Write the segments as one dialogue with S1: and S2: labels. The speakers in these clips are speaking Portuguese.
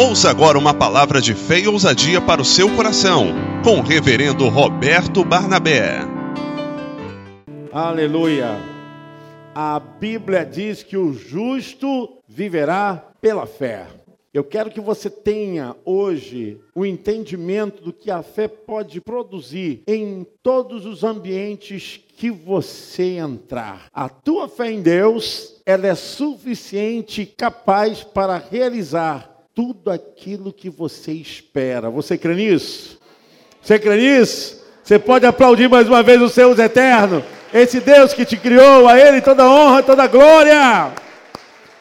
S1: Ouça agora uma palavra de fé e ousadia para o seu coração, com o reverendo Roberto Barnabé.
S2: Aleluia! A Bíblia diz que o justo viverá pela fé. Eu quero que você tenha hoje o entendimento do que a fé pode produzir em todos os ambientes que você entrar. A tua fé em Deus, ela é suficiente e capaz para realizar tudo aquilo que você espera. Você crê nisso? Você crê nisso? Você pode aplaudir mais uma vez o seu eterno, esse Deus que te criou, a Ele toda honra, toda glória.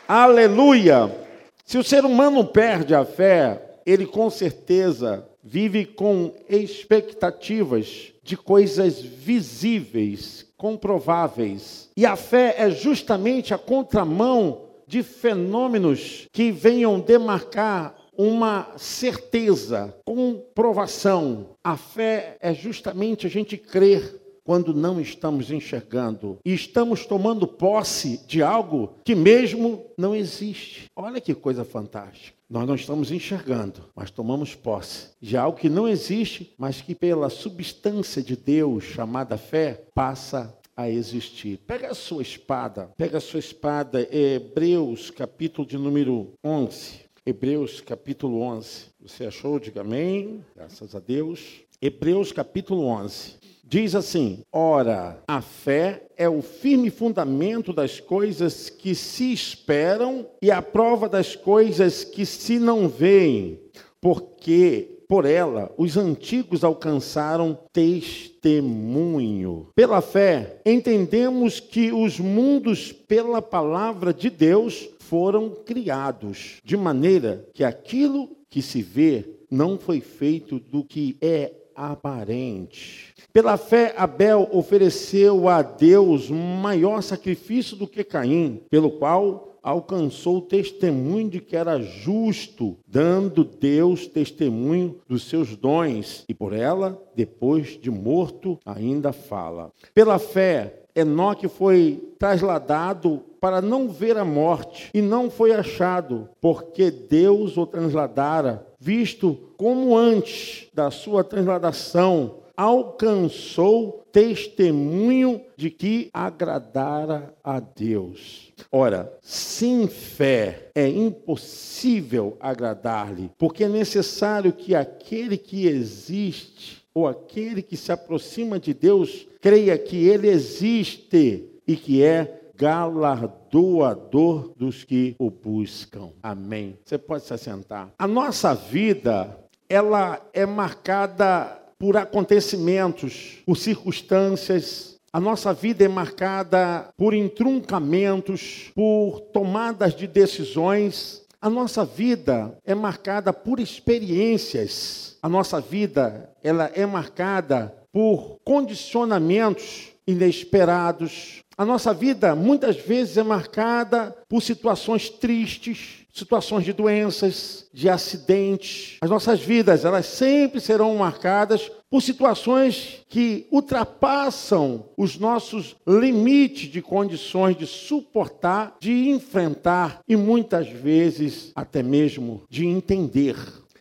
S2: Aleluia. Se o ser humano perde a fé, ele com certeza vive com expectativas de coisas visíveis, comprováveis. E a fé é justamente a contramão de fenômenos que venham demarcar uma certeza, comprovação. A fé é justamente a gente crer quando não estamos enxergando e estamos tomando posse de algo que mesmo não existe. Olha que coisa fantástica. Nós não estamos enxergando, mas tomamos posse de algo que não existe, mas que pela substância de Deus, chamada fé, passa a existir. Pega a sua espada, pega a sua espada, Hebreus, capítulo de número 11. Hebreus, capítulo 11. Você achou? Diga amém. Graças a Deus. Hebreus, capítulo 11. Diz assim: Ora, a fé é o firme fundamento das coisas que se esperam e a prova das coisas que se não veem, porque por ela os antigos alcançaram testemunho. Pela fé, entendemos que os mundos, pela palavra de Deus, foram criados, de maneira que aquilo que se vê não foi feito do que é aparente. Pela fé, Abel ofereceu a Deus maior sacrifício do que Caim, pelo qual alcançou o testemunho de que era justo, dando Deus testemunho dos seus dons, e por ela, depois de morto, ainda fala. Pela fé, Enoque foi trasladado para não ver a morte e não foi achado, porque Deus o transladara, visto como antes da sua transladação alcançou testemunho de que agradara a Deus. Ora, sem fé é impossível agradar-lhe, porque é necessário que aquele que existe ou aquele que se aproxima de Deus creia que ele existe e que é galardoador dos que o buscam. Amém. Você pode se assentar. A nossa vida, ela é marcada por acontecimentos, por circunstâncias. A nossa vida é marcada por entruncamentos, por tomadas de decisões. A nossa vida é marcada por experiências. A nossa vida, ela é marcada por condicionamentos inesperados. A nossa vida muitas vezes é marcada por situações tristes, situações de doenças, de acidentes. As nossas vidas, elas sempre serão marcadas por situações que ultrapassam os nossos limites de condições de suportar, de enfrentar e muitas vezes até mesmo de entender.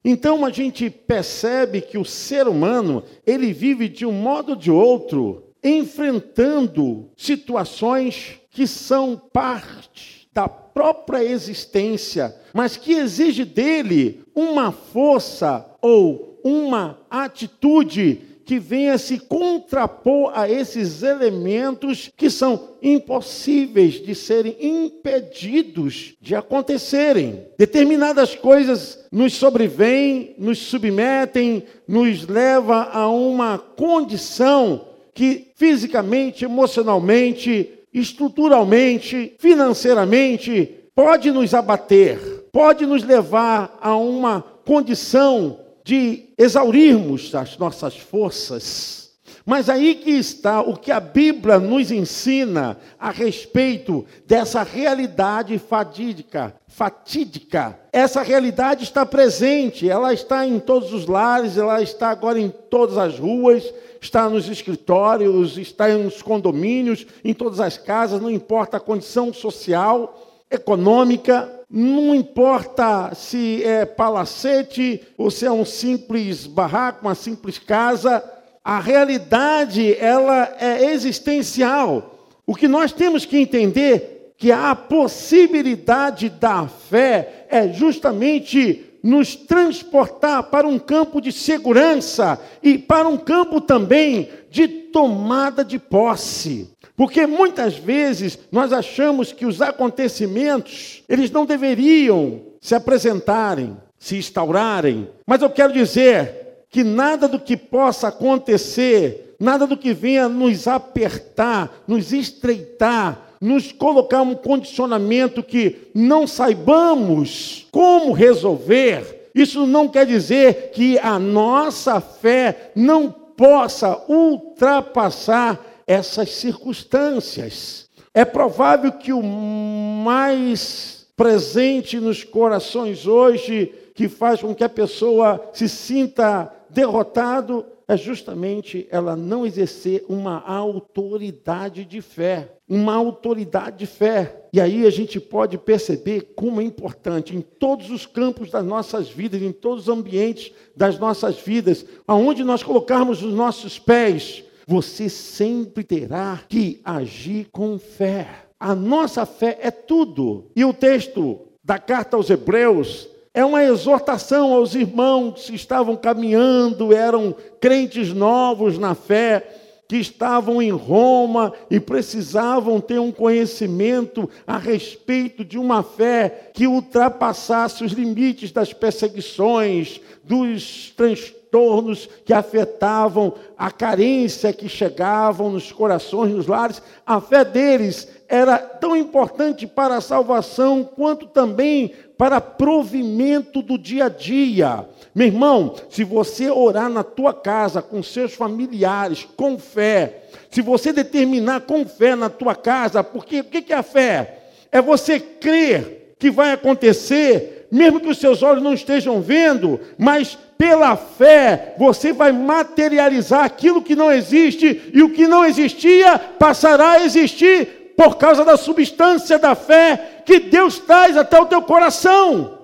S2: Então a gente percebe que o ser humano, ele vive de um modo ou de outro enfrentando situações que são parte da própria existência, mas que exige dele uma força ou uma atitude que venha se contrapor a esses elementos que são impossíveis de serem impedidos de acontecerem. Determinadas coisas nos sobrevêm, nos submetem, nos leva a uma condição que fisicamente, emocionalmente, estruturalmente, financeiramente, pode nos abater, pode nos levar a uma condição de exaurirmos as nossas forças. Mas aí que está o que a Bíblia nos ensina a respeito dessa realidade fatídica, fatídica. Essa realidade está presente, ela está em todos os lares, ela está agora em todas as ruas, está nos escritórios, está nos condomínios, em todas as casas, não importa a condição social, econômica, não importa se é palacete ou se é um simples barraco, uma simples casa, a realidade ela é existencial. O que nós temos que entender que a possibilidade da fé é justamente nos transportar para um campo de segurança e para um campo também de tomada de posse. Porque muitas vezes nós achamos que os acontecimentos, eles não deveriam se apresentarem, se instaurarem. Mas eu quero dizer que nada do que possa acontecer, nada do que venha nos apertar, nos estreitar, nos colocar um condicionamento que não saibamos como resolver, isso não quer dizer que a nossa fé não possa ultrapassar essas circunstâncias. É provável que o mais presente nos corações hoje, que faz com que a pessoa se sinta derrotado, é justamente ela não exercer uma autoridade de fé. Uma autoridade de fé. E aí a gente pode perceber como é importante em todos os campos das nossas vidas, em todos os ambientes das nossas vidas, aonde nós colocarmos os nossos pés, você sempre terá que agir com fé. A nossa fé é tudo. E o texto da carta aos Hebreus é uma exortação aos irmãos que estavam caminhando, eram crentes novos na fé, que estavam em Roma e precisavam ter um conhecimento a respeito de uma fé que ultrapassasse os limites das perseguições, dos transtornos que afetavam a carência que chegavam nos corações, nos lares. A fé deles era tão importante para a salvação quanto também para provimento do dia a dia. Meu irmão, se você orar na tua casa com seus familiares com fé, se você determinar com fé na tua casa, porque o que é a fé? É você crer que vai acontecer, mesmo que os seus olhos não estejam vendo, mas pela fé você vai materializar aquilo que não existe e o que não existia passará a existir por causa da substância da fé que Deus traz até o teu coração.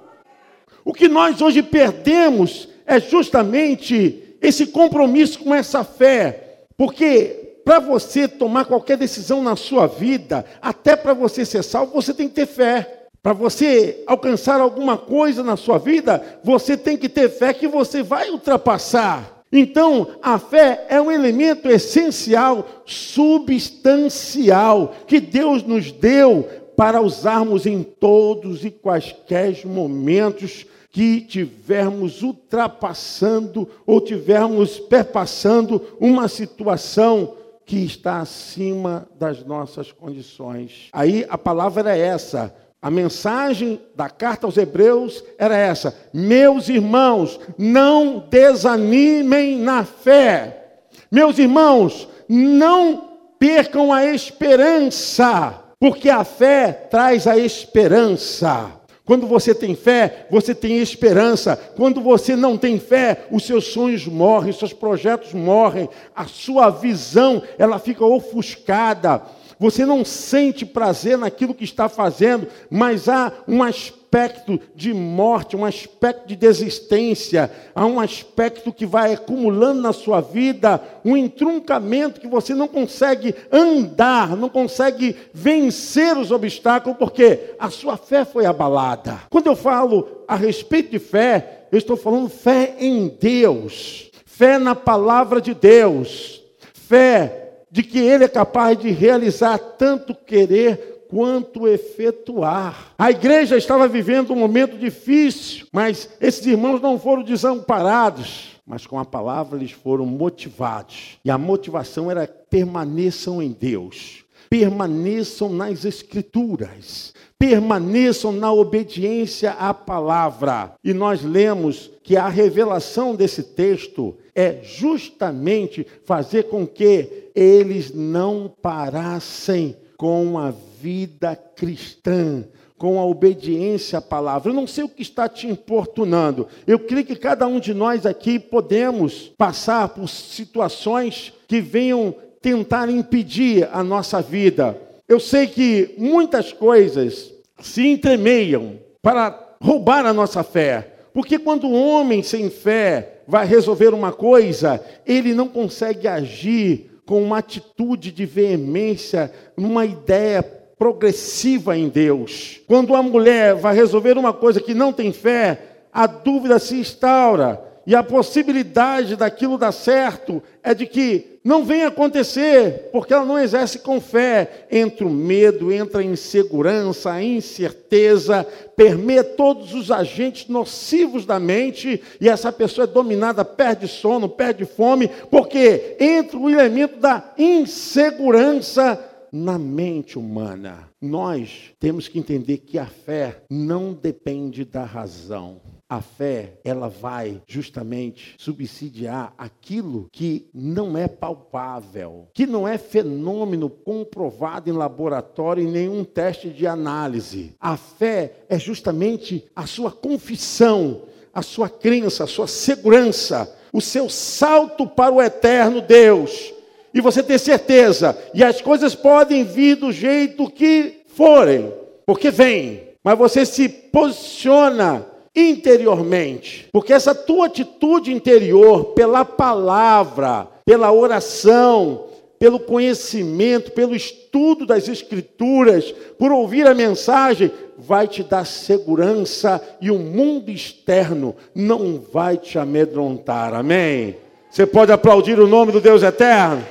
S2: O que nós hoje perdemos é justamente esse compromisso com essa fé, porque para você tomar qualquer decisão na sua vida, até para você ser salvo, você tem que ter fé. Para você alcançar alguma coisa na sua vida, você tem que ter fé que você vai ultrapassar. Então, a fé é um elemento essencial, substancial, que Deus nos deu para usarmos em todos e quaisquer momentos que tivermos ultrapassando ou tivermos perpassando uma situação que está acima das nossas condições. Aí a palavra é essa: a mensagem da carta aos Hebreus era essa: meus irmãos, não desanimem na fé. Meus irmãos, não percam a esperança, porque a fé traz a esperança. Quando você tem fé, você tem esperança. Quando você não tem fé, os seus sonhos morrem, os seus projetos morrem, a sua visão, ela fica ofuscada você não sente prazer naquilo que está fazendo, mas há um aspecto de morte, um aspecto de desistência, há um aspecto que vai acumulando na sua vida, um entruncamento que você não consegue andar, não consegue vencer os obstáculos, porque a sua fé foi abalada. Quando eu falo a respeito de fé, eu estou falando fé em Deus, fé na palavra de Deus, fé de que ele é capaz de realizar tanto querer quanto efetuar. A igreja estava vivendo um momento difícil, mas esses irmãos não foram desamparados, mas com a palavra eles foram motivados. E a motivação era permaneçam em Deus, permaneçam nas escrituras, permaneçam na obediência à palavra. E nós lemos que a revelação desse texto é justamente fazer com que eles não parassem com a vida cristã, com a obediência à palavra. Eu não sei o que está te importunando. Eu creio que cada um de nós aqui podemos passar por situações que venham tentar impedir a nossa vida. Eu sei que muitas coisas se entremeiam para roubar a nossa fé. Porque quando o homem sem fé vai resolver uma coisa, ele não consegue agir com uma atitude de veemência, numa ideia progressiva em Deus. Quando a mulher vai resolver uma coisa que não tem fé, a dúvida se instaura. E a possibilidade daquilo dar certo é de que não venha acontecer, porque ela não exerce com fé. Entra o medo, entra a insegurança, a incerteza, permeia todos os agentes nocivos da mente, e essa pessoa é dominada, perde sono, perde fome, porque entra o elemento da insegurança na mente humana. Nós temos que entender que a fé não depende da razão. A fé, ela vai justamente subsidiar aquilo que não é palpável, que não é fenômeno comprovado em laboratório em nenhum teste de análise. A fé é justamente a sua confissão, a sua crença, a sua segurança, o seu salto para o eterno Deus. E você ter certeza, e as coisas podem vir do jeito que forem, porque vem, mas você se posiciona interiormente. Porque essa tua atitude interior, pela palavra, pela oração, pelo conhecimento, pelo estudo das Escrituras, por ouvir a mensagem, vai te dar segurança e o mundo externo não vai te amedrontar. Amém? Você pode aplaudir o nome do Deus eterno?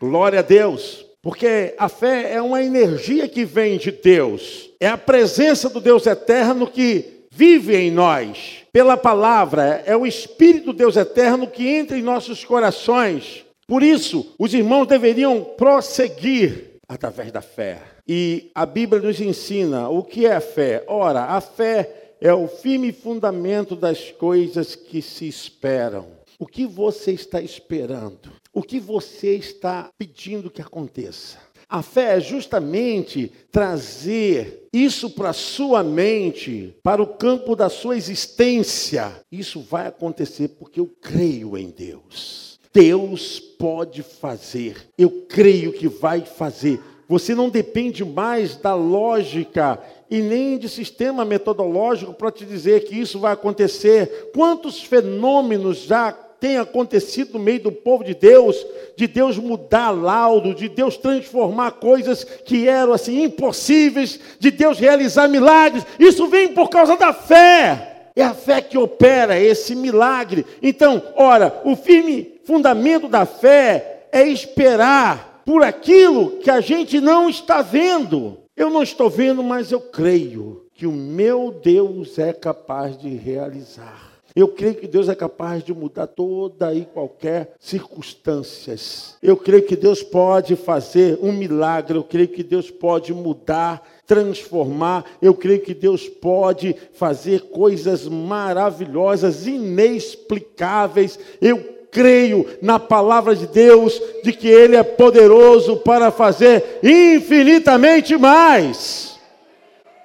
S2: Glória a Deus. Porque a fé é uma energia que vem de Deus, é a presença do Deus eterno que vive em nós. Pela palavra, é o Espírito Deus eterno que entra em nossos corações. Por isso, os irmãos deveriam prosseguir através da fé. E a Bíblia nos ensina o que é a fé. Ora, a fé é o firme fundamento das coisas que se esperam. O que você está esperando? O que você está pedindo que aconteça. A fé é justamente trazer isso para a sua mente, para o campo da sua existência. Isso vai acontecer porque eu creio em Deus. Deus pode fazer. Eu creio que vai fazer. Você não depende mais da lógica e nem de sistema metodológico para te dizer que isso vai acontecer. Quantos fenômenos já tem acontecido no meio do povo de Deus, de Deus mudar laudo, de Deus transformar coisas que eram assim impossíveis, de Deus realizar milagres. Isso vem por causa da fé. É a fé que opera esse milagre. Então, ora, o firme fundamento da fé é esperar por aquilo que a gente não está vendo. Eu não estou vendo, mas eu creio que o meu Deus é capaz de realizar. Eu creio que Deus é capaz de mudar toda e qualquer circunstâncias. Eu creio que Deus pode fazer um milagre. Eu creio que Deus pode mudar, transformar. Eu creio que Deus pode fazer coisas maravilhosas, inexplicáveis. Eu creio na palavra de Deus, de que Ele é poderoso para fazer infinitamente mais.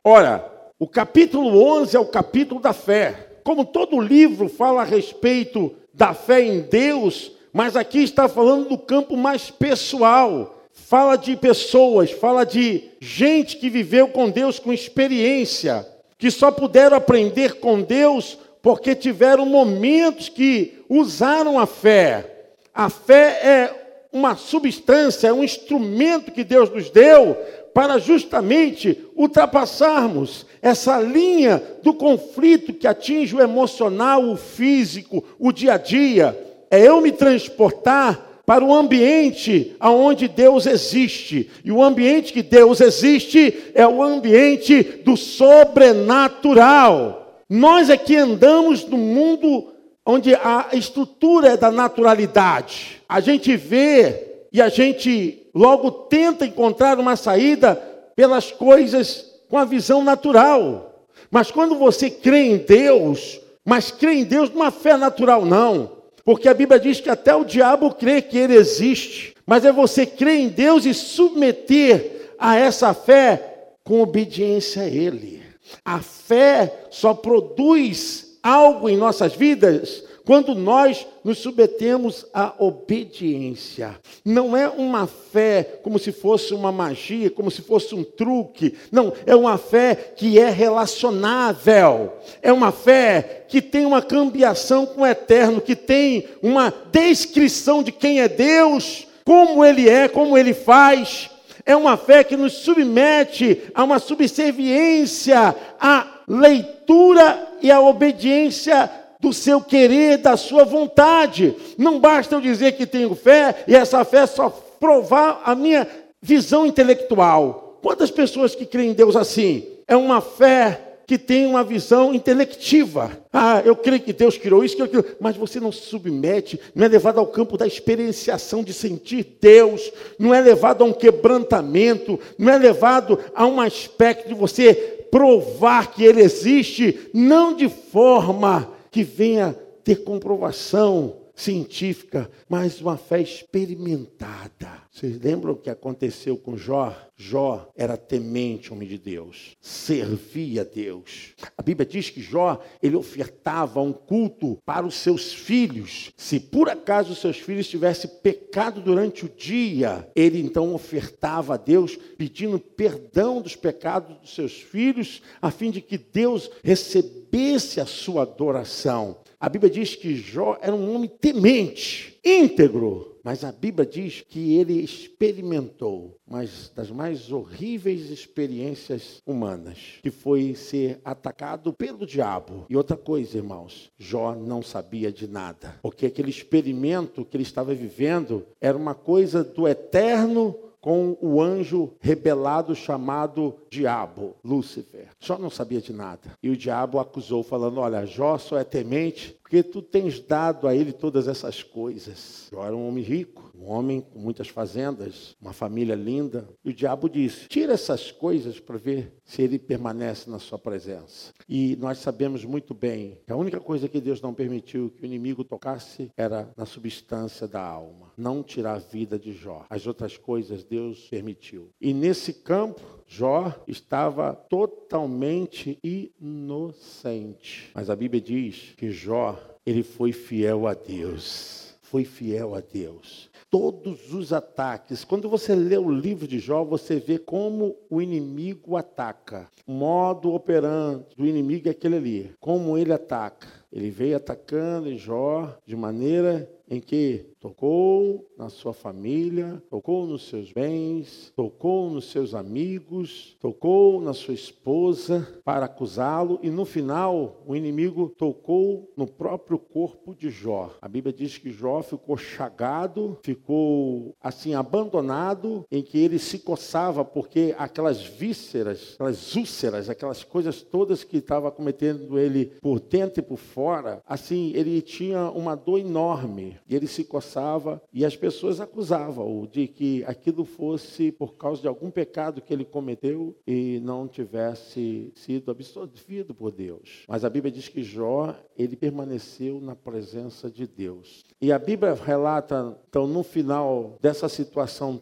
S2: Ora, o capítulo 11 é o capítulo da fé como todo livro fala a respeito da fé em Deus, mas aqui está falando do campo mais pessoal. Fala de pessoas, fala de gente que viveu com Deus com experiência, que só puderam aprender com Deus porque tiveram momentos que usaram a fé. A fé é uma substância, é um instrumento que Deus nos deu para justamente ultrapassarmos essa linha do conflito que atinge o emocional, o físico, o dia a dia. É eu me transportar para o ambiente aonde Deus existe. E o ambiente que Deus existe é o ambiente do sobrenatural. Nós aqui andamos no mundo onde a estrutura é da naturalidade. A gente vê e a gente logo tenta encontrar uma saída pelas coisas com a visão natural. Mas quando você crê em Deus, mas crê em Deus numa fé natural, não. Porque a Bíblia diz que até o diabo crê que ele existe. Mas é você crer em Deus e submeter a essa fé com obediência a Ele. A fé só produz algo em nossas vidas quando nós nos submetemos à obediência. Não é uma fé como se fosse uma magia, como se fosse um truque. Não, é uma fé que é relacionável. É uma fé que tem uma cambiação com o eterno, que tem uma descrição de quem é Deus, como ele é, como ele faz. É uma fé que nos submete a uma subserviência à leitura e à obediência do seu querer, da sua vontade. Não basta eu dizer que tenho fé e essa fé só provar a minha visão intelectual. Quantas pessoas que creem em Deus assim? É uma fé que tem uma visão intelectiva. Ah, eu creio que Deus criou isso, criou mas você não se submete, não é levado ao campo da experienciação de sentir Deus, não é levado a um quebrantamento, não é levado a um aspecto de você provar que Ele existe, não de forma que venha ter comprovação científica, mas uma fé experimentada. Vocês lembram o que aconteceu com Jó? Jó era temente homem de Deus, servia a Deus. A Bíblia diz que Jó, ele ofertava um culto para os seus filhos. Se por acaso os seus filhos tivessem pecado durante o dia, ele então ofertava a Deus pedindo perdão dos pecados dos seus filhos, a fim de que Deus recebesse a sua adoração. A Bíblia diz que Jó era um homem temente, íntegro, mas a Bíblia diz que ele experimentou uma das mais horríveis experiências humanas, que foi ser atacado pelo diabo. E outra coisa, irmãos, Jó não sabia de nada, porque aquele experimento que ele estava vivendo era uma coisa do eterno com o anjo rebelado chamado Diabo, Lúcifer. Jó não sabia de nada. E o diabo acusou, falando: Olha, Jó só é temente porque tu tens dado a ele todas essas coisas. Jó era um homem rico, um homem com muitas fazendas, uma família linda. E o diabo disse: Tira essas coisas para ver se ele permanece na sua presença. E nós sabemos muito bem que a única coisa que Deus não permitiu que o inimigo tocasse era na substância da alma, não tirar a vida de Jó. As outras coisas Deus permitiu. E nesse campo, Jó estava totalmente inocente. Mas a Bíblia diz que Jó, ele foi fiel a Deus. Foi fiel a Deus todos os ataques. Quando você lê o livro de Jó, você vê como o inimigo ataca. O modo operante do inimigo é aquele ali. Como ele ataca. Ele veio atacando Jó de maneira em que tocou na sua família, tocou nos seus bens, tocou nos seus amigos, tocou na sua esposa para acusá-lo e no final o inimigo tocou no próprio corpo de Jó. A Bíblia diz que Jó ficou chagado, ficou assim abandonado, em que ele se coçava porque aquelas vísceras, aquelas úlceras, aquelas coisas todas que estava cometendo ele por dentro e por fora, assim ele tinha uma dor enorme e ele se coçava e as pessoas acusavam-o de que aquilo fosse por causa de algum pecado que ele cometeu e não tivesse sido absolvido por Deus. Mas a Bíblia diz que Jó, ele permaneceu na presença de Deus. E a Bíblia relata, então, no final dessa situação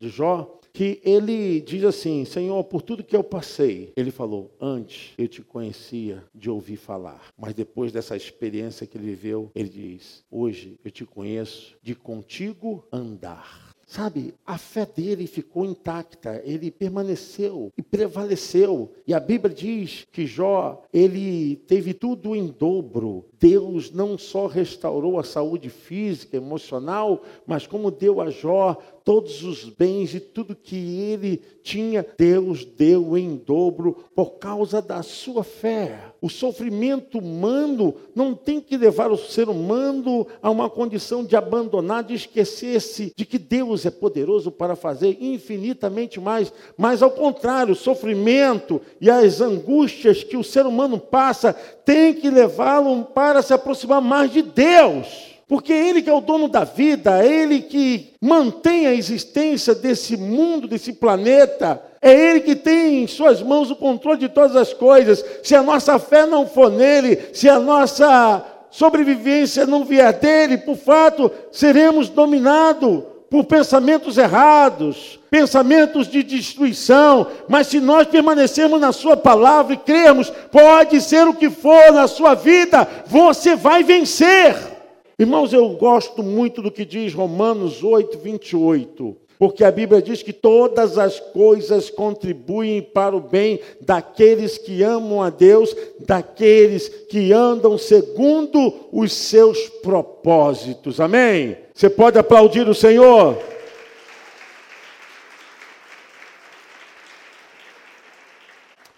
S2: de Jó, que ele diz assim: Senhor, por tudo que eu passei, ele falou: Antes eu te conhecia de ouvir falar, mas depois dessa experiência que ele viveu, ele diz: Hoje eu te conheço de contigo andar. Sabe, a fé dele ficou intacta, ele permaneceu e prevaleceu. E a Bíblia diz que Jó, ele teve tudo em dobro. Deus não só restaurou a saúde física, emocional, mas como deu a Jó todos os bens e tudo que ele tinha, Deus deu em dobro por causa da sua fé. O sofrimento humano não tem que levar o ser humano a uma condição de abandonar, de esquecer-se de que Deus é poderoso para fazer infinitamente mais. Mas, ao contrário, o sofrimento e as angústias que o ser humano passa tem que levá-lo para se aproximar mais de Deus. Porque é Ele que é o dono da vida, é Ele que mantém a existência desse mundo, desse planeta, é Ele que tem em Suas mãos o controle de todas as coisas. Se a nossa fé não for nele, se a nossa sobrevivência não vier dele, por fato, seremos dominados por pensamentos errados, pensamentos de destruição, mas se nós permanecermos na Sua palavra e crermos, pode ser o que for na sua vida, você vai vencer. Irmãos, eu gosto muito do que diz Romanos 8, 28. Porque a Bíblia diz que todas as coisas contribuem para o bem daqueles que amam a Deus, daqueles que andam segundo os seus propósitos. Amém? Você pode aplaudir o Senhor?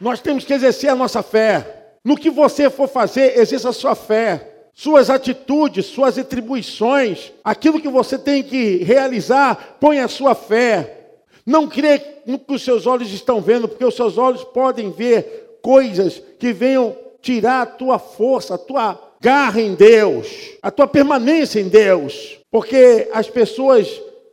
S2: Nós temos que exercer a nossa fé. No que você for fazer, exerça a sua fé suas atitudes, suas atribuições, aquilo que você tem que realizar, põe a sua fé. Não crê no que os seus olhos estão vendo, porque os seus olhos podem ver coisas que venham tirar a tua força, a tua garra em Deus, a tua permanência em Deus. Porque as pessoas,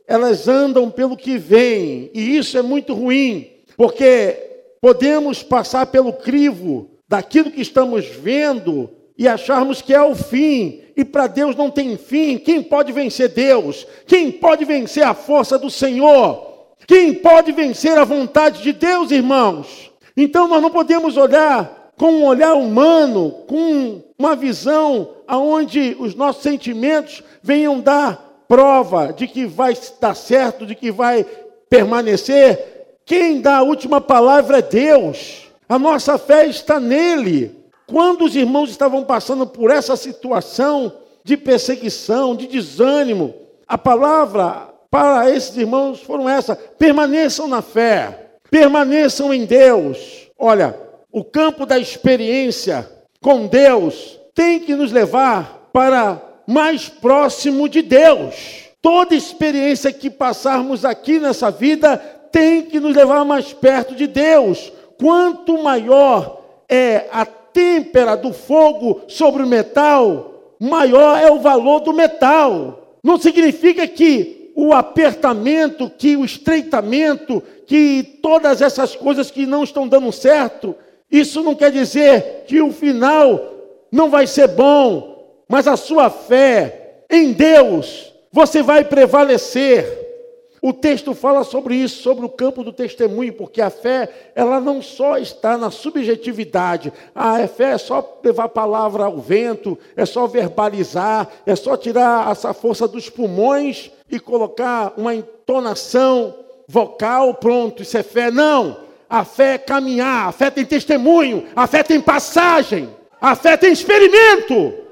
S2: elas andam pelo que vem, e isso é muito ruim, porque podemos passar pelo crivo daquilo que estamos vendo e acharmos que é o fim, e para Deus não tem fim. Quem pode vencer Deus? Quem pode vencer a força do Senhor? Quem pode vencer a vontade de Deus, irmãos? Então nós não podemos olhar com um olhar humano, com uma visão aonde os nossos sentimentos venham dar prova de que vai dar certo, de que vai permanecer. Quem dá a última palavra é Deus. A nossa fé está nele. Quando os irmãos estavam passando por essa situação de perseguição, de desânimo, a palavra para esses irmãos foram essa: permaneçam na fé, permaneçam em Deus. Olha, o campo da experiência com Deus tem que nos levar para mais próximo de Deus. Toda experiência que passarmos aqui nessa vida tem que nos levar mais perto de Deus. Quanto maior é a têmpera do fogo sobre o metal, maior é o valor do metal. Não significa que o apertamento, que o estreitamento, que todas essas coisas que não estão dando certo, isso não quer dizer que o final não vai ser bom, mas a sua fé em Deus, você vai prevalecer. O texto fala sobre isso, sobre o campo do testemunho, porque a fé, ela não só está na subjetividade. A fé é só levar a palavra ao vento, é só verbalizar, é só tirar essa força dos pulmões e colocar uma entonação vocal, pronto, isso é fé. Não! A fé é caminhar, a fé tem testemunho, a fé tem passagem, a fé tem experimento.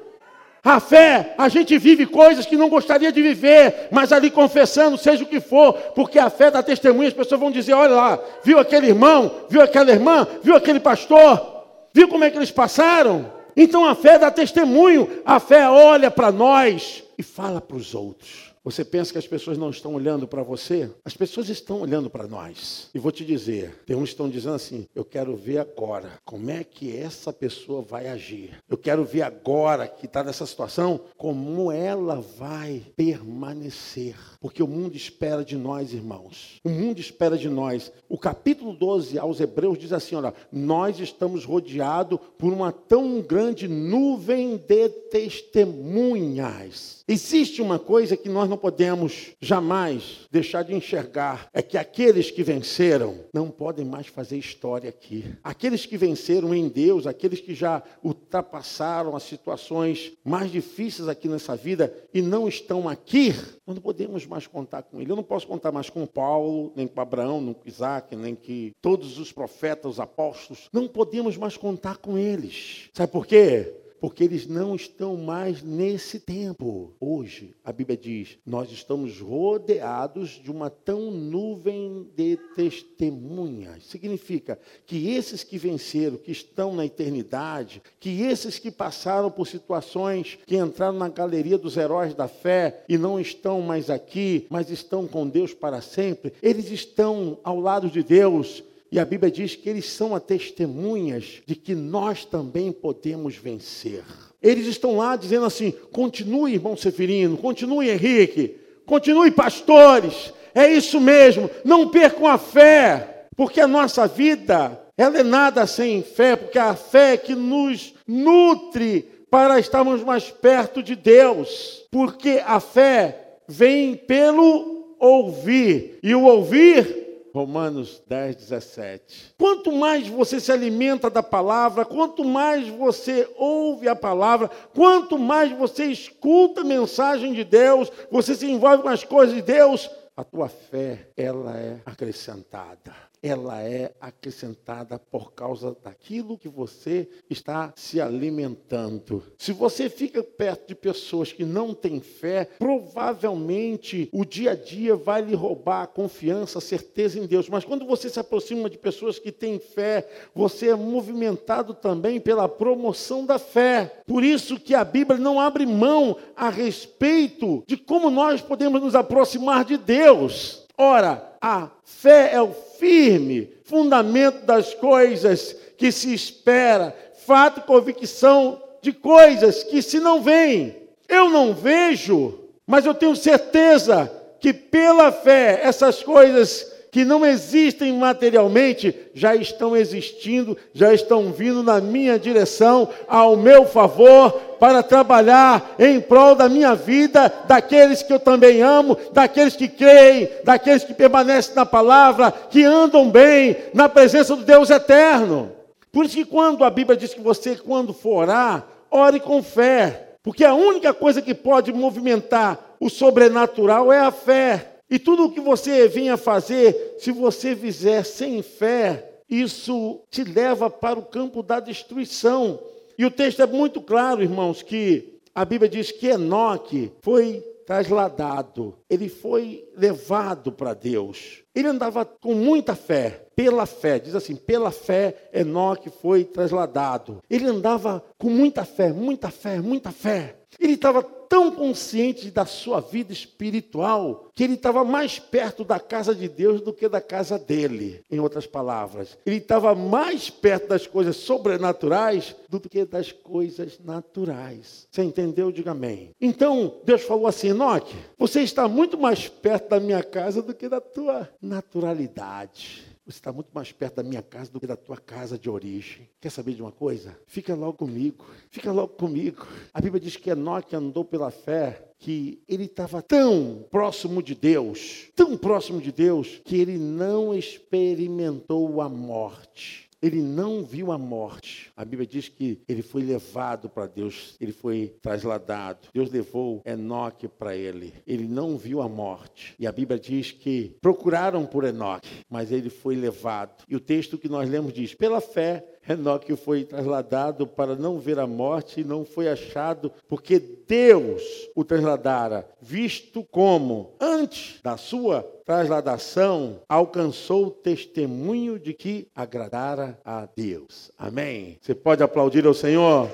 S2: A fé, a gente vive coisas que não gostaria de viver, mas ali confessando, seja o que for, porque a fé dá testemunho, as pessoas vão dizer: olha lá, viu aquele irmão, viu aquela irmã, viu aquele pastor, viu como é que eles passaram? Então a fé dá testemunho, a fé olha para nós e fala para os outros. Você pensa que as pessoas não estão olhando para você? As pessoas estão olhando para nós. E vou te dizer, tem uns que estão dizendo assim: eu quero ver agora como é que essa pessoa vai agir. Eu quero ver agora que está nessa situação, como ela vai permanecer. Porque o mundo espera de nós, irmãos. O mundo espera de nós. O capítulo 12 aos Hebreus diz assim: olha, nós estamos rodeados por uma tão grande nuvem de testemunhas. Existe uma coisa que nós não podemos jamais deixar de enxergar: é que aqueles que venceram não podem mais fazer história aqui. Aqueles que venceram em Deus, aqueles que já ultrapassaram as situações mais difíceis aqui nessa vida e não estão aqui, nós não podemos mais contar com ele. Eu não posso contar mais com Paulo, nem com Abraão, nem com Isaac, nem com todos os profetas, os apóstolos. Não podemos mais contar com eles. Sabe por quê? Porque eles não estão mais nesse tempo. Hoje, a Bíblia diz: nós estamos rodeados de uma tão nuvem de testemunhas. Significa que esses que venceram, que estão na eternidade, que esses que passaram por situações, que entraram na galeria dos heróis da fé e não estão mais aqui, mas estão com Deus para sempre, eles estão ao lado de Deus e a Bíblia diz que eles são a testemunhas de que nós também podemos vencer. Eles estão lá dizendo assim: continue, irmão Seferino, continue, Henrique, continue, pastores, é isso mesmo, não percam a fé, porque a nossa vida, ela é nada sem fé, porque a fé é que nos nutre para estarmos mais perto de Deus, porque a fé vem pelo ouvir, e o ouvir Romanos 10, 17. Quanto mais você se alimenta da palavra, quanto mais você ouve a palavra, quanto mais você escuta a mensagem de Deus, você se envolve com as coisas de Deus, a tua fé, ela é acrescentada ela é acrescentada por causa daquilo que você está se alimentando. Se você fica perto de pessoas que não têm fé, provavelmente o dia a dia vai lhe roubar a confiança, a certeza em Deus. Mas quando você se aproxima de pessoas que têm fé, você é movimentado também pela promoção da fé. Por isso que a Bíblia não abre mão a respeito de como nós podemos nos aproximar de Deus. Ora, a fé é o firme fundamento das coisas que se espera, fato e convicção de coisas que se não veem. Eu não vejo, mas eu tenho certeza que pela fé essas coisas que não existem materialmente já estão existindo, já estão vindo na minha direção, ao meu favor, para trabalhar em prol da minha vida, daqueles que eu também amo, daqueles que creem, daqueles que permanecem na palavra, que andam bem na presença do Deus eterno. Por isso que quando a Bíblia diz que você, quando for orar, ore com fé, porque a única coisa que pode movimentar o sobrenatural é a fé. E tudo o que você vinha fazer, se você fizer sem fé, isso te leva para o campo da destruição. E o texto é muito claro, irmãos, que a Bíblia diz que Enoque foi trasladado, ele foi levado para Deus. Ele andava com muita fé, pela fé, diz assim: pela fé, Enoque foi trasladado. Ele andava com muita fé, muita fé, muita fé. Ele estava tão consciente da sua vida espiritual que ele estava mais perto da casa de Deus do que da casa dele. Em outras palavras, ele estava mais perto das coisas sobrenaturais do que das coisas naturais. Você entendeu? Diga amém. Então, Deus falou assim: Enoque, você está muito mais perto da minha casa do que da tua naturalidade. Você está muito mais perto da minha casa do que da tua casa de origem. Quer saber de uma coisa? Fica logo comigo. Fica logo comigo. A Bíblia diz que Enoque andou pela fé que ele estava tão próximo de Deus, tão próximo de Deus, que ele não experimentou a morte. Ele não viu a morte. A Bíblia diz que ele foi levado para Deus, ele foi trasladado. Deus levou Enoque para ele. Ele não viu a morte. E a Bíblia diz que procuraram por Enoque, mas ele foi levado. E o texto que nós lemos diz: pela fé, Enoque foi trasladado para não ver a morte e não foi achado, porque Deus o trasladara, visto como, antes da sua trasladação, alcançou o testemunho de que agradara a Deus. Amém. Você pode aplaudir ao Senhor?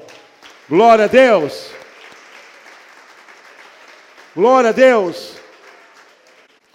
S2: Glória a Deus! Glória a Deus!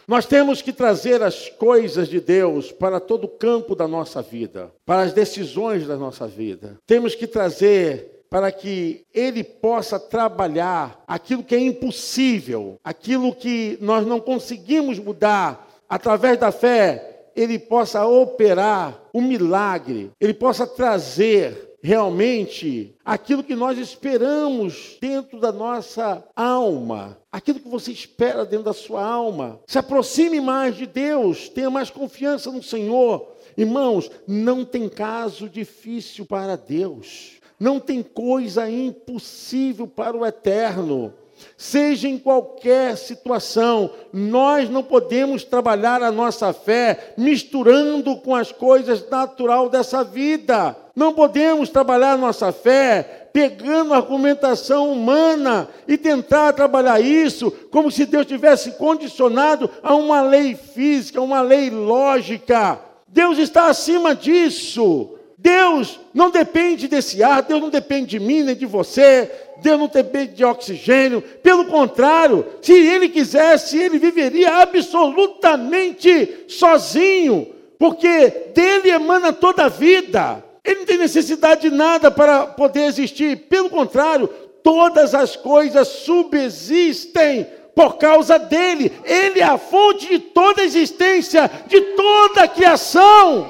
S2: Nós temos que trazer as coisas de Deus para todo o campo da nossa vida, para as decisões da nossa vida. Temos que trazer para que ele possa trabalhar aquilo que é impossível, aquilo que nós não conseguimos mudar através da fé, ele possa operar o um milagre, ele possa trazer realmente aquilo que nós esperamos dentro da nossa alma, aquilo que você espera dentro da sua alma. Se aproxime mais de Deus, tenha mais confiança no Senhor. Irmãos, não tem caso difícil para Deus, não tem coisa impossível para o eterno. Seja em qualquer situação, nós não podemos trabalhar a nossa fé misturando com as coisas natural dessa vida. Não podemos trabalhar a nossa fé pegando a argumentação humana e tentar trabalhar isso como se Deus tivesse condicionado a uma lei física, uma lei lógica. Deus está acima disso. Deus não depende desse ar, Deus não depende de mim nem de você, Deus não depende de oxigênio. Pelo contrário, se Ele quisesse, Ele viveria absolutamente sozinho, porque dele emana toda a vida. Ele não tem necessidade de nada para poder existir. Pelo contrário, todas as coisas subsistem por causa dele. Ele é a fonte de toda a existência, de toda a criação.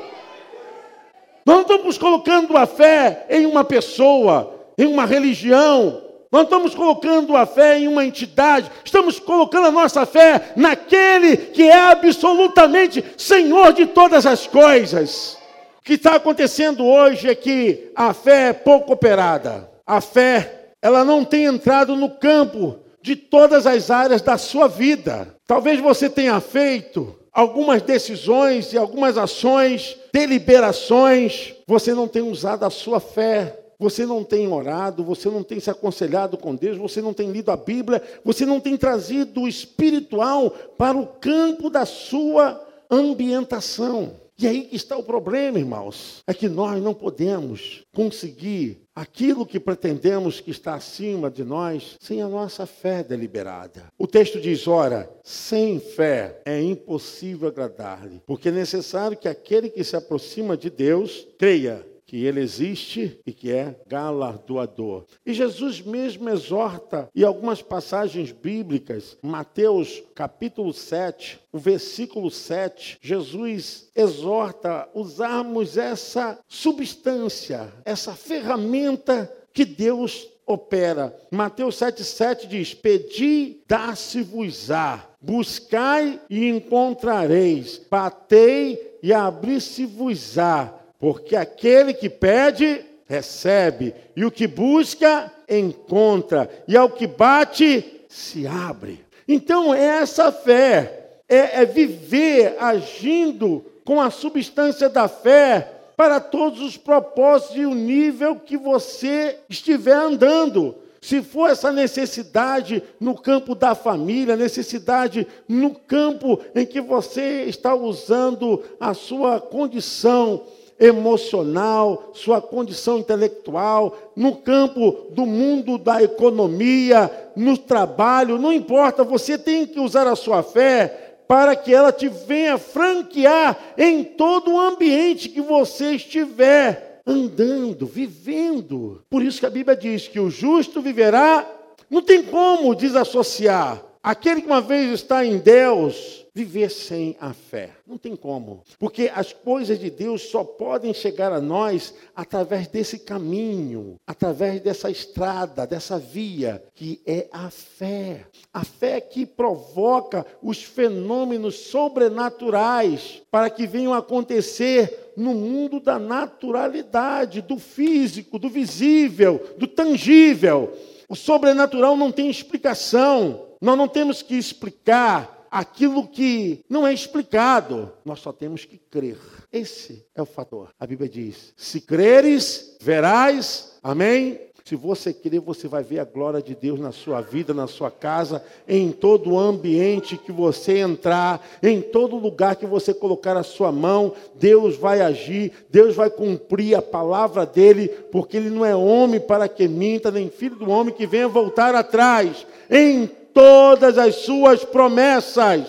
S2: Nós não estamos colocando a fé em uma pessoa, em uma religião, Nós estamos colocando a fé em uma entidade, estamos colocando a nossa fé naquele que é absolutamente Senhor de todas as coisas. O que está acontecendo hoje é que a fé é pouco operada. A fé, ela não tem entrado no campo de todas as áreas da sua vida. Talvez você tenha feito algumas decisões e algumas ações, deliberações, você não tem usado a sua fé você não tem orado, você não tem se aconselhado com Deus, você não tem lido a Bíblia, você não tem trazido o espiritual para o campo da sua ambientação. E aí que está o problema, irmãos. É que nós não podemos conseguir aquilo que pretendemos que está acima de nós sem a nossa fé deliberada. O texto diz: ora, sem fé é impossível agradar-lhe, porque é necessário que aquele que se aproxima de Deus creia que ele existe e que é galardoador. E Jesus mesmo exorta, e algumas passagens bíblicas, Mateus capítulo 7, o versículo 7, Jesus exorta usarmos essa substância, essa ferramenta que Deus opera. Mateus 7,7 diz: Pedi, dá-se-vos-á, buscai e encontrareis, batei e abri-se-vos-á. Porque aquele que pede, recebe, e o que busca, encontra, e ao que bate, se abre. Então, essa fé é, é viver agindo com a substância da fé para todos os propósitos e o nível que você estiver andando. Se for essa necessidade no campo da família, necessidade no campo em que você está usando a sua condição emocional, sua condição intelectual, no campo do mundo da economia, no trabalho, não importa, você tem que usar a sua fé para que ela te venha franquear em todo o ambiente que você estiver andando, vivendo. Por isso que a Bíblia diz que o justo viverá, não tem como desassociar. Aquele que uma vez está em Deus, viver sem a fé. Não tem como. Porque as coisas de Deus só podem chegar a nós através desse caminho, através dessa estrada, dessa via, que é a fé. A fé que provoca os fenômenos sobrenaturais para que venham acontecer no mundo da naturalidade, do físico, do visível, do tangível. O sobrenatural não tem explicação. Nós não temos que explicar aquilo que não é explicado. Nós só temos que crer. Esse é o fator. A Bíblia diz: se creres, verás. Amém? Se você crer, você vai ver a glória de Deus na sua vida, na sua casa, em todo o ambiente que você entrar, em todo lugar que você colocar a sua mão, Deus vai agir, Deus vai cumprir a palavra dele, porque ele não é homem para que minta, nem filho do homem que venha voltar atrás. Em todas as suas promessas.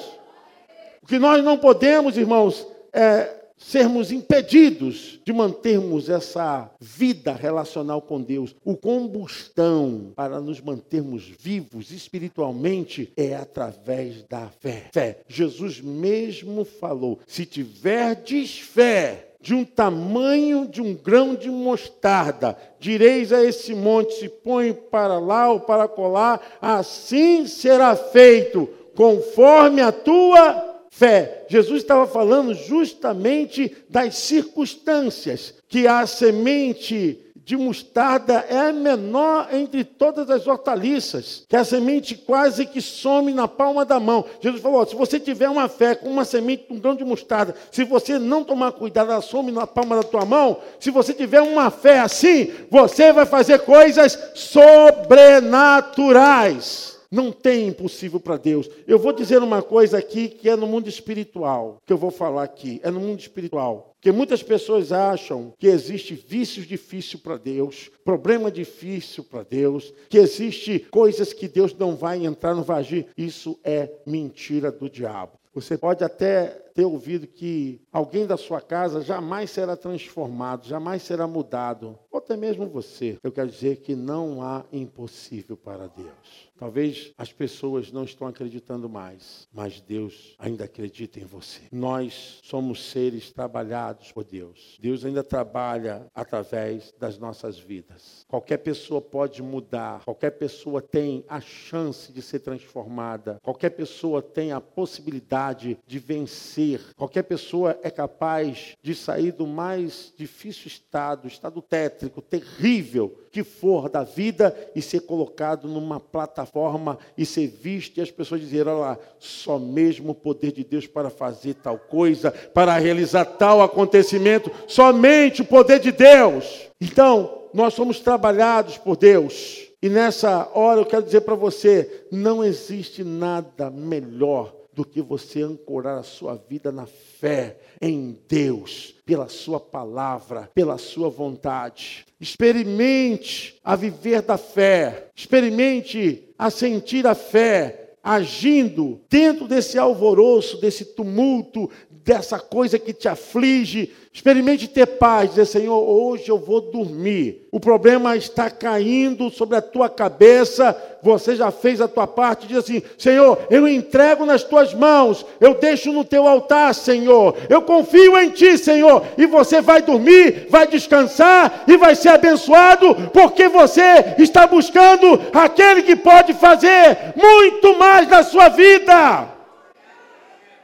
S2: O que nós não podemos, irmãos, é sermos impedidos de mantermos essa vida relacional com Deus. O combustão para nos mantermos vivos espiritualmente é através da fé. Fé. Jesus mesmo falou: se tiverdes fé, de um tamanho de um grão de mostarda. Direis a esse monte: se põe para lá ou para colar, assim será feito, conforme a tua fé. Jesus estava falando justamente das circunstâncias que a semente de mostarda é a menor entre todas as hortaliças, que a semente quase que some na palma da mão. Jesus falou: se você tiver uma fé com uma semente, um grão de mostarda, se você não tomar cuidado, ela some na palma da tua mão. Se você tiver uma fé assim, você vai fazer coisas sobrenaturais. Não tem impossível para Deus. Eu vou dizer uma coisa aqui que é no mundo espiritual, que eu vou falar aqui, é no mundo espiritual. Porque muitas pessoas acham que existe vícios difíceis para Deus, problema difícil para Deus, que existe coisas que Deus não vai entrar, não vai agir. Isso é mentira do diabo. Você pode até ter ouvido que alguém da sua casa jamais será transformado, jamais será mudado, ou até mesmo você. Eu quero dizer que não há impossível para Deus. Talvez as pessoas não estão acreditando mais, mas Deus ainda acredita em você. Nós somos seres trabalhados por Deus. Deus ainda trabalha através das nossas vidas. Qualquer pessoa pode mudar, qualquer pessoa tem a chance de ser transformada, qualquer pessoa tem a possibilidade de vencer, qualquer pessoa é capaz de sair do mais difícil estado, estado tétrico, terrível que for da vida e ser colocado numa plataforma e ser visto e as pessoas dizerem: olha lá, só mesmo o poder de Deus para fazer tal coisa, para realizar tal acontecimento, somente o poder de Deus. Então, nós somos trabalhados por Deus. E nessa hora eu quero dizer para você: não existe nada melhor do que você ancorar a sua vida na fé em Deus, pela Sua palavra, pela Sua vontade. Experimente a viver da fé, experimente a sentir a fé, agindo dentro desse alvoroço, desse tumulto, dessa coisa que te aflige, experimente ter paz, dizer, Senhor, hoje eu vou dormir. O problema está caindo sobre a tua cabeça, você já fez a tua parte, diz assim: Senhor, eu entrego nas tuas mãos, eu deixo no teu altar, Senhor, eu confio em ti, Senhor, e você vai dormir, vai descansar e vai ser abençoado, porque você está buscando aquele que pode fazer muito mais na sua vida.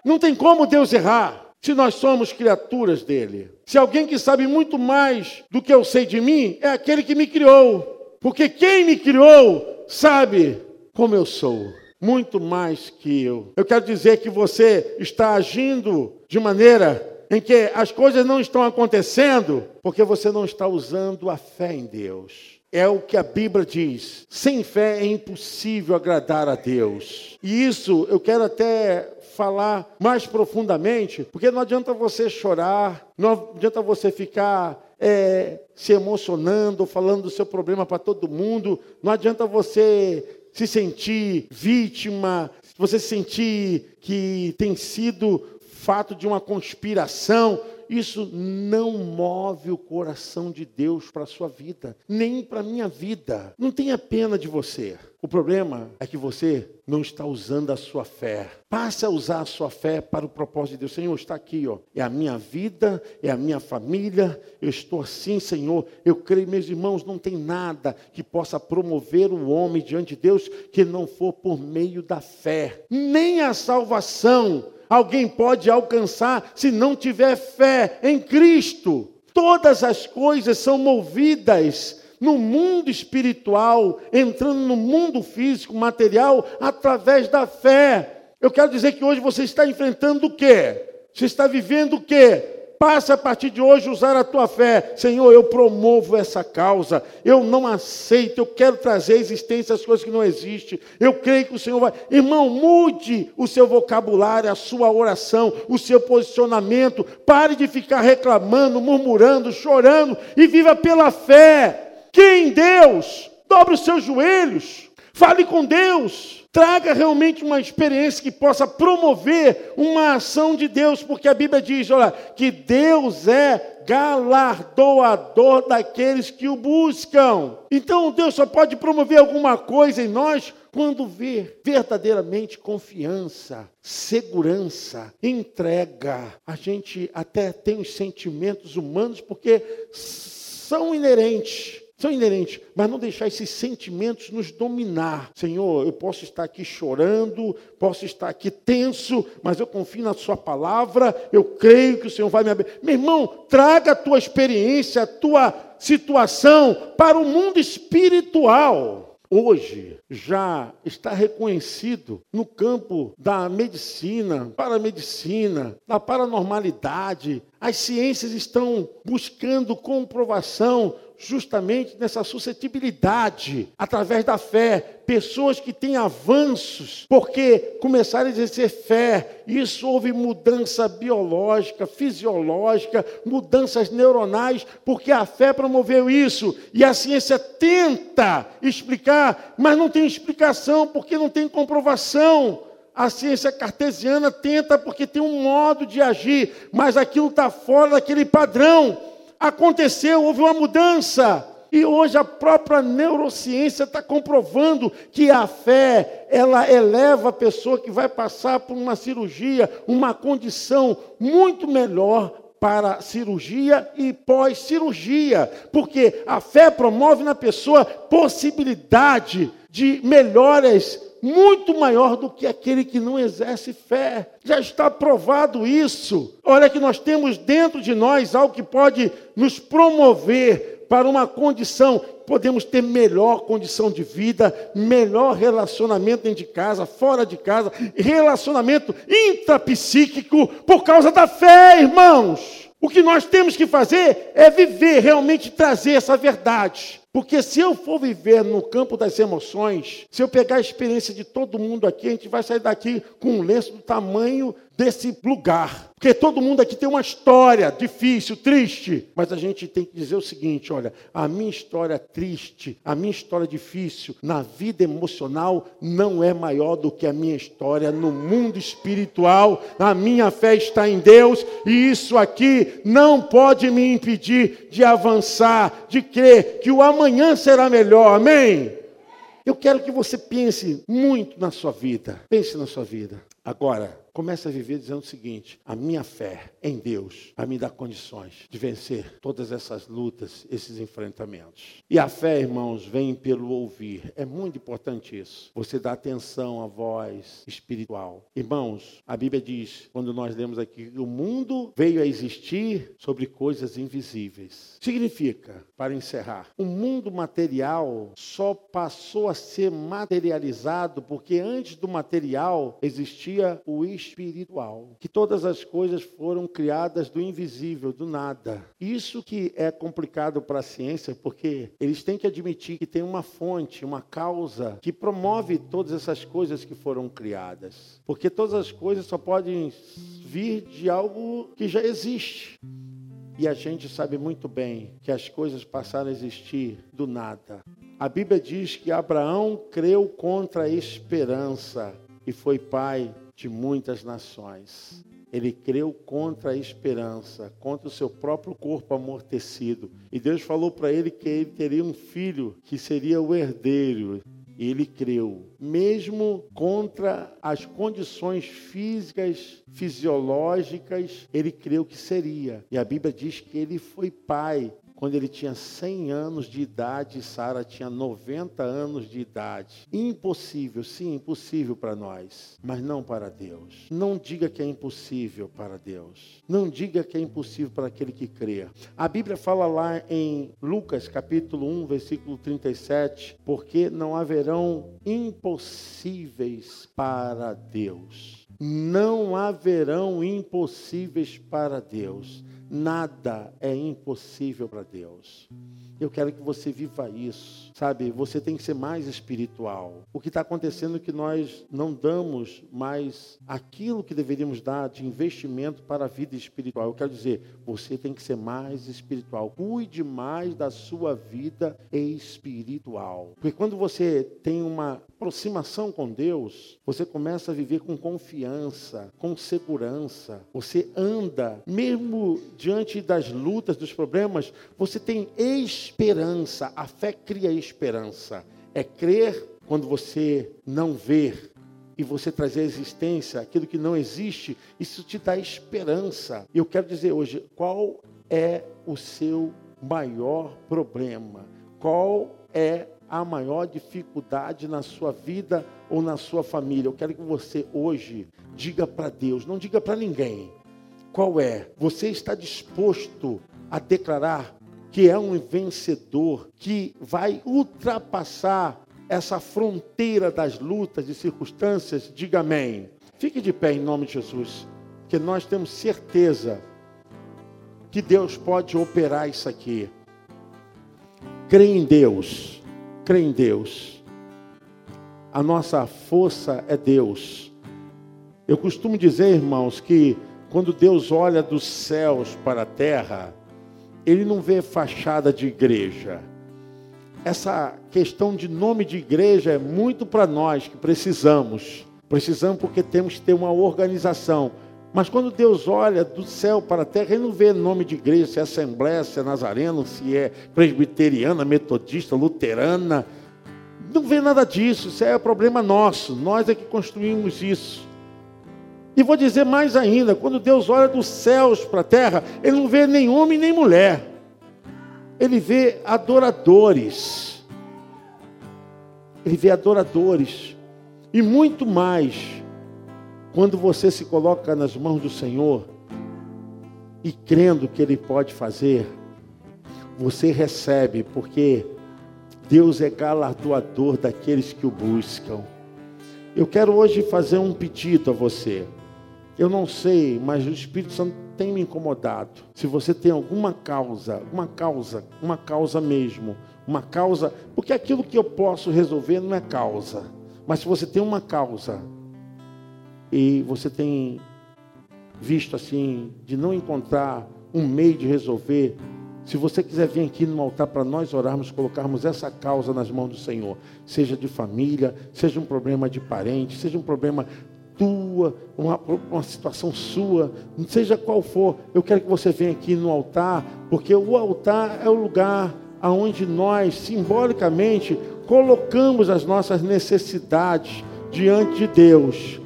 S2: Não tem como Deus errar se nós somos criaturas dele. Se alguém que sabe muito mais do que eu sei de mim é aquele que me criou. Porque quem me criou sabe como eu sou. Muito mais que eu. Eu quero dizer que você está agindo de maneira em que as coisas não estão acontecendo porque você não está usando a fé em Deus. É o que a Bíblia diz. Sem fé é impossível agradar a Deus. E isso eu quero até falar mais profundamente, porque não adianta você chorar, não adianta você ficar é, se emocionando, falando do seu problema para todo mundo, não adianta você se sentir vítima, você sentir que tem sido fato de uma conspiração isso não move o coração de Deus para a sua vida, nem para a minha vida. Não tenha pena de você. O problema é que você não está usando a sua fé. Passe a usar a sua fé para o propósito de Deus. Senhor, está aqui, ó. É a minha vida, é a minha família. Eu estou assim, Senhor. Eu creio, meus irmãos, não tem nada que possa promover o homem diante de Deus que não for por meio da fé. Nem a salvação alguém pode alcançar se não tiver fé em Cristo. Todas as coisas são movidas no mundo espiritual, entrando no mundo físico, material, através da fé. Eu quero dizer que hoje você está enfrentando o quê? Você está vivendo o quê? Passa a partir de hoje usar a tua fé. Senhor, eu promovo essa causa. Eu não aceito, eu quero trazer à existência as coisas que não existem. Eu creio que o Senhor vai. Irmão, mude o seu vocabulário, a sua oração, o seu posicionamento. Pare de ficar reclamando, murmurando, chorando e viva pela fé. Quem Deus? Dobre os seus joelhos. Fale com Deus. Traga realmente uma experiência que possa promover uma ação de Deus, porque a Bíblia diz, olha, que Deus é galardoador daqueles que o buscam. Então Deus só pode promover alguma coisa em nós quando vê verdadeiramente confiança, segurança, entrega. A gente até tem os sentimentos humanos porque são inerentes são inerentes, mas não deixar esses sentimentos nos dominar. Senhor, eu posso estar aqui chorando, posso estar aqui tenso, mas eu confio na Sua palavra, eu creio que o Senhor vai me abrir. Meu irmão, traga a tua experiência, a tua situação para o mundo espiritual. Hoje já está reconhecido no campo da medicina, paramedicina, da paranormalidade. As ciências estão buscando comprovação justamente nessa suscetibilidade, através da fé, pessoas que têm avanços, porque começaram a exercer fé, isso houve mudança biológica, fisiológica, mudanças neuronais, porque a fé promoveu isso, e a ciência tenta explicar, mas não tem explicação, porque não tem comprovação. A ciência cartesiana tenta porque tem um modo de agir, mas aquilo está fora daquele padrão aconteceu, houve uma mudança. E hoje a própria neurociência está comprovando que a fé, ela eleva a pessoa que vai passar por uma cirurgia, uma condição muito melhor para cirurgia e pós-cirurgia, porque a fé promove na pessoa possibilidade de melhoras muito maior do que aquele que não exerce fé. Já está provado isso. Olha que nós temos dentro de nós algo que pode nos promover para uma condição, podemos ter melhor condição de vida, melhor relacionamento dentro de casa, fora de casa, relacionamento intrapsíquico por causa da fé, irmãos. O que nós temos que fazer é viver, realmente trazer essa verdade. Porque se eu for viver no campo das emoções, se eu pegar a experiência de todo mundo aqui, a gente vai sair daqui com um lenço do tamanho desse lugar. Porque todo mundo aqui tem uma história difícil, triste. Mas a gente tem que dizer o seguinte: olha, a minha história triste, a minha história difícil na vida emocional não é maior do que a minha história no mundo espiritual. A minha fé está em Deus e isso aqui não pode me impedir de avançar, de crer que o amanhã será melhor. Amém? Eu quero que você pense muito na sua vida. Pense na sua vida. Agora, Comece a viver dizendo o seguinte: a minha fé em Deus vai me dar condições de vencer todas essas lutas, esses enfrentamentos. E a fé, irmãos, vem pelo ouvir. É muito importante isso. Você dá atenção à voz espiritual. Irmãos, a Bíblia diz, quando nós lemos aqui, que o mundo veio a existir sobre coisas invisíveis. Significa, para encerrar, o mundo material só passou a ser materializado porque antes do material existia o espiritual espiritual, que todas as coisas foram criadas do invisível, do nada. Isso que é complicado para a ciência, porque eles têm que admitir que tem uma fonte, uma causa que promove todas essas coisas que foram criadas. Porque todas as coisas só podem vir de algo que já existe. E a gente sabe muito bem que as coisas passaram a existir do nada. A Bíblia diz que Abraão creu contra a esperança e foi pai de muitas nações. Ele creu contra a esperança, contra o seu próprio corpo amortecido. E Deus falou para ele que ele teria um filho que seria o herdeiro. E ele creu, mesmo contra as condições físicas, fisiológicas, ele creu que seria. E a Bíblia diz que ele foi pai quando ele tinha 100 anos de idade, Sara tinha 90 anos de idade. Impossível, sim, impossível para nós, mas não para Deus. Não diga que é impossível para Deus. Não diga que é impossível para aquele que crê. A Bíblia fala lá em Lucas, capítulo 1, versículo 37, porque não haverão impossíveis para Deus. Não haverão impossíveis para Deus. Nada é impossível para Deus. Eu quero que você viva isso, sabe? Você tem que ser mais espiritual. O que está acontecendo é que nós não damos mais aquilo que deveríamos dar de investimento para a vida espiritual. Eu quero dizer, você tem que ser mais espiritual. Cuide mais da sua vida espiritual. Porque quando você tem uma aproximação com Deus, você começa a viver com confiança, com segurança. Você anda, mesmo diante das lutas, dos problemas, você tem esperança. A fé cria esperança. É crer quando você não vê e você trazer à existência aquilo que não existe, isso te dá esperança. E eu quero dizer hoje, qual é o seu maior problema? Qual é a maior dificuldade na sua vida ou na sua família. Eu quero que você hoje diga para Deus, não diga para ninguém. Qual é? Você está disposto a declarar que é um vencedor, que vai ultrapassar essa fronteira das lutas e circunstâncias? Diga amém. Fique de pé em nome de Jesus, que nós temos certeza que Deus pode operar isso aqui. Crê em Deus crê em Deus. A nossa força é Deus. Eu costumo dizer, irmãos, que quando Deus olha dos céus para a terra, ele não vê fachada de igreja. Essa questão de nome de igreja é muito para nós que precisamos. Precisamos porque temos que ter uma organização. Mas quando Deus olha do céu para a terra, Ele não vê nome de igreja, se é Assembleia, se é Nazareno, se é presbiteriana, metodista, luterana. Não vê nada disso, isso é problema nosso, nós é que construímos isso. E vou dizer mais ainda: quando Deus olha dos céus para a terra, Ele não vê nem homem nem mulher, Ele vê adoradores. Ele vê adoradores. E muito mais quando você se coloca nas mãos do Senhor e crendo que Ele pode fazer, você recebe, porque Deus é galardoador daqueles que o buscam. Eu quero hoje fazer um pedido a você. Eu não sei, mas o Espírito Santo tem me incomodado. Se você tem alguma causa, uma causa, uma causa mesmo, uma causa, porque aquilo que eu posso resolver não é causa. Mas se você tem uma causa, e você tem visto assim, de não encontrar um meio de resolver, se você quiser vir aqui no altar para nós orarmos, colocarmos essa causa nas mãos do Senhor, seja de família, seja um problema de parente, seja um problema tua, uma, uma situação sua, seja qual for, eu quero que você venha aqui no altar, porque o altar é o lugar aonde nós, simbolicamente, colocamos as nossas necessidades diante de Deus.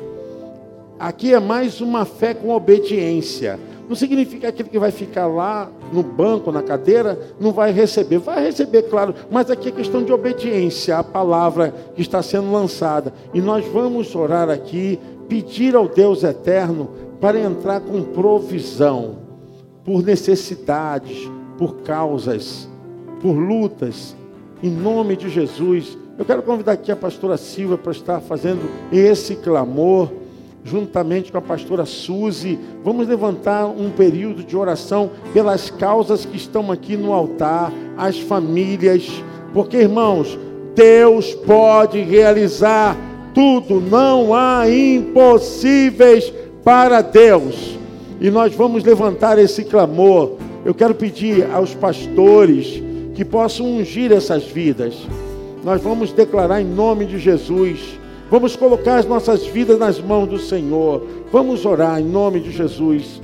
S2: Aqui é mais uma fé com obediência. Não significa que aquele que vai ficar lá no banco, na cadeira, não vai receber. Vai receber, claro, mas aqui é questão de obediência à palavra que está sendo lançada. E nós vamos orar aqui, pedir ao Deus eterno para entrar com provisão, por necessidades, por causas, por lutas, em nome de Jesus. Eu quero convidar aqui a pastora Silva para estar fazendo esse clamor juntamente com a pastora Suzy, vamos levantar um período de oração pelas causas que estão aqui no altar, as famílias, porque irmãos, Deus pode realizar tudo, não há impossíveis para Deus. E nós vamos levantar esse clamor. Eu quero pedir aos pastores que possam ungir essas vidas. Nós vamos declarar em nome de Jesus Vamos colocar as nossas vidas nas mãos do Senhor. Vamos orar em nome de Jesus.